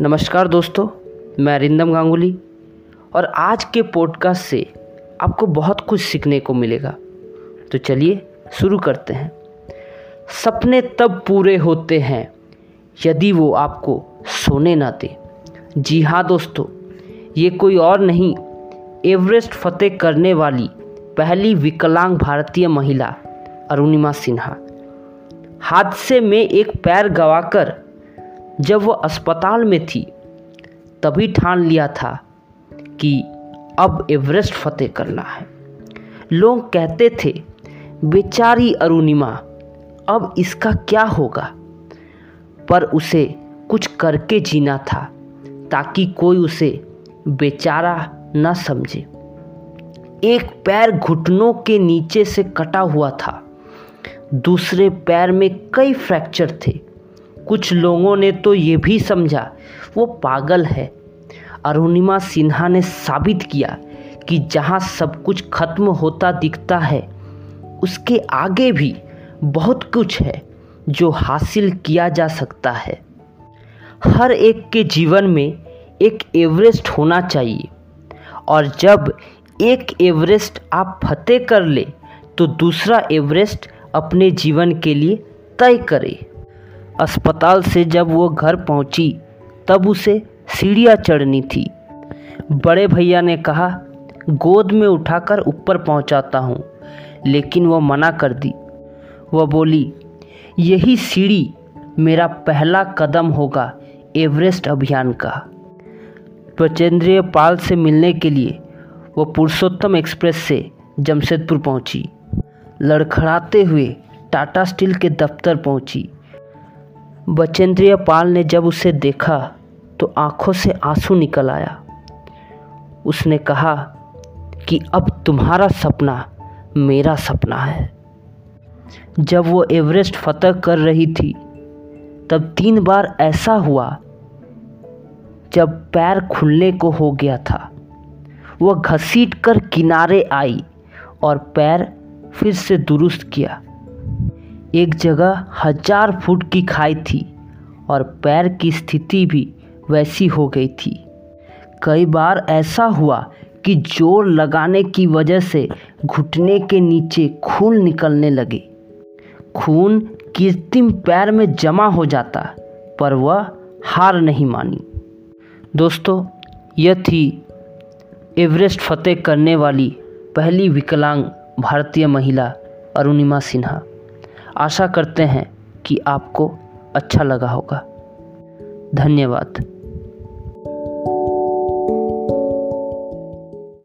नमस्कार दोस्तों, मैं अरिंदम गांगुली और आज के पॉडकास्ट से आपको बहुत कुछ सीखने को मिलेगा। तो चलिए शुरू करते हैं। सपने तब पूरे होते हैं यदि वो आपको सोने ना दे। जी हाँ दोस्तों, ये कोई और नहीं, एवरेस्ट फतेह करने वाली पहली विकलांग भारतीय महिला, अरुणिमा सिन्हा। हादसे में एक पैर गवाकर जब वह अस्पताल में थी, तभी ठान लिया था कि अब एवरेस्ट फतेह करना है। लोग कहते थे, बेचारी अरुणिमा, अब इसका क्या होगा? पर उसे कुछ करके जीना था, ताकि कोई उसे बेचारा न समझे। एक पैर घुटनों के नीचे से कटा हुआ था, दूसरे पैर में कई फ्रैक्चर थे। कुछ लोगों ने तो ये भी समझा, वो पागल है। अरुणिमा सिन्हा ने साबित किया कि जहाँ सब कुछ खत्म होता दिखता है, उसके आगे भी बहुत कुछ है जो हासिल किया जा सकता है। हर एक के जीवन में एक एवरेस्ट होना चाहिए, और जब एक एवरेस्ट आप फतेह कर ले तो दूसरा एवरेस्ट अपने जीवन के लिए तय करें। अस्पताल से जब वो घर पहुँची, तब उसे सीढ़ियाँ चढ़नी थी। बड़े भैया ने कहा, गोद में उठाकर ऊपर पहुंचाता हूँ। लेकिन वह मना कर दी। वह बोली, यही सीढ़ी मेरा पहला कदम होगा एवरेस्ट अभियान का। प्रचेंद्रिय पाल से मिलने के लिए वह पुरुषोत्तम एक्सप्रेस से जमशेदपुर पहुँची। लड़खड़ाते हुए टाटा स्टील के दफ्तर पहुँची। बचेंद्रिय पाल ने जब उसे देखा तो आँखों से आँसू निकल आया। उसने कहा कि अब तुम्हारा सपना मेरा सपना है। जब वो एवरेस्ट फतह कर रही थी, तब तीन बार ऐसा हुआ, जब पैर खुलने को हो गया था। वह घसीट कर किनारे आई और पैर फिर से दुरुस्त किया। एक जगह हज़ार फुट की खाई थी और पैर की स्थिति भी वैसी हो गई थी। कई बार ऐसा हुआ कि ज़ोर लगाने की वजह से घुटने के नीचे खून निकलने लगे। खून कृत्रिम पैर में जमा हो जाता, पर वह हार नहीं मानी। दोस्तों, यह थी एवरेस्ट फतेह करने वाली पहली विकलांग भारतीय महिला अरुणिमा सिन्हा। आशा करते हैं कि आपको अच्छा लगा होगा। धन्यवाद।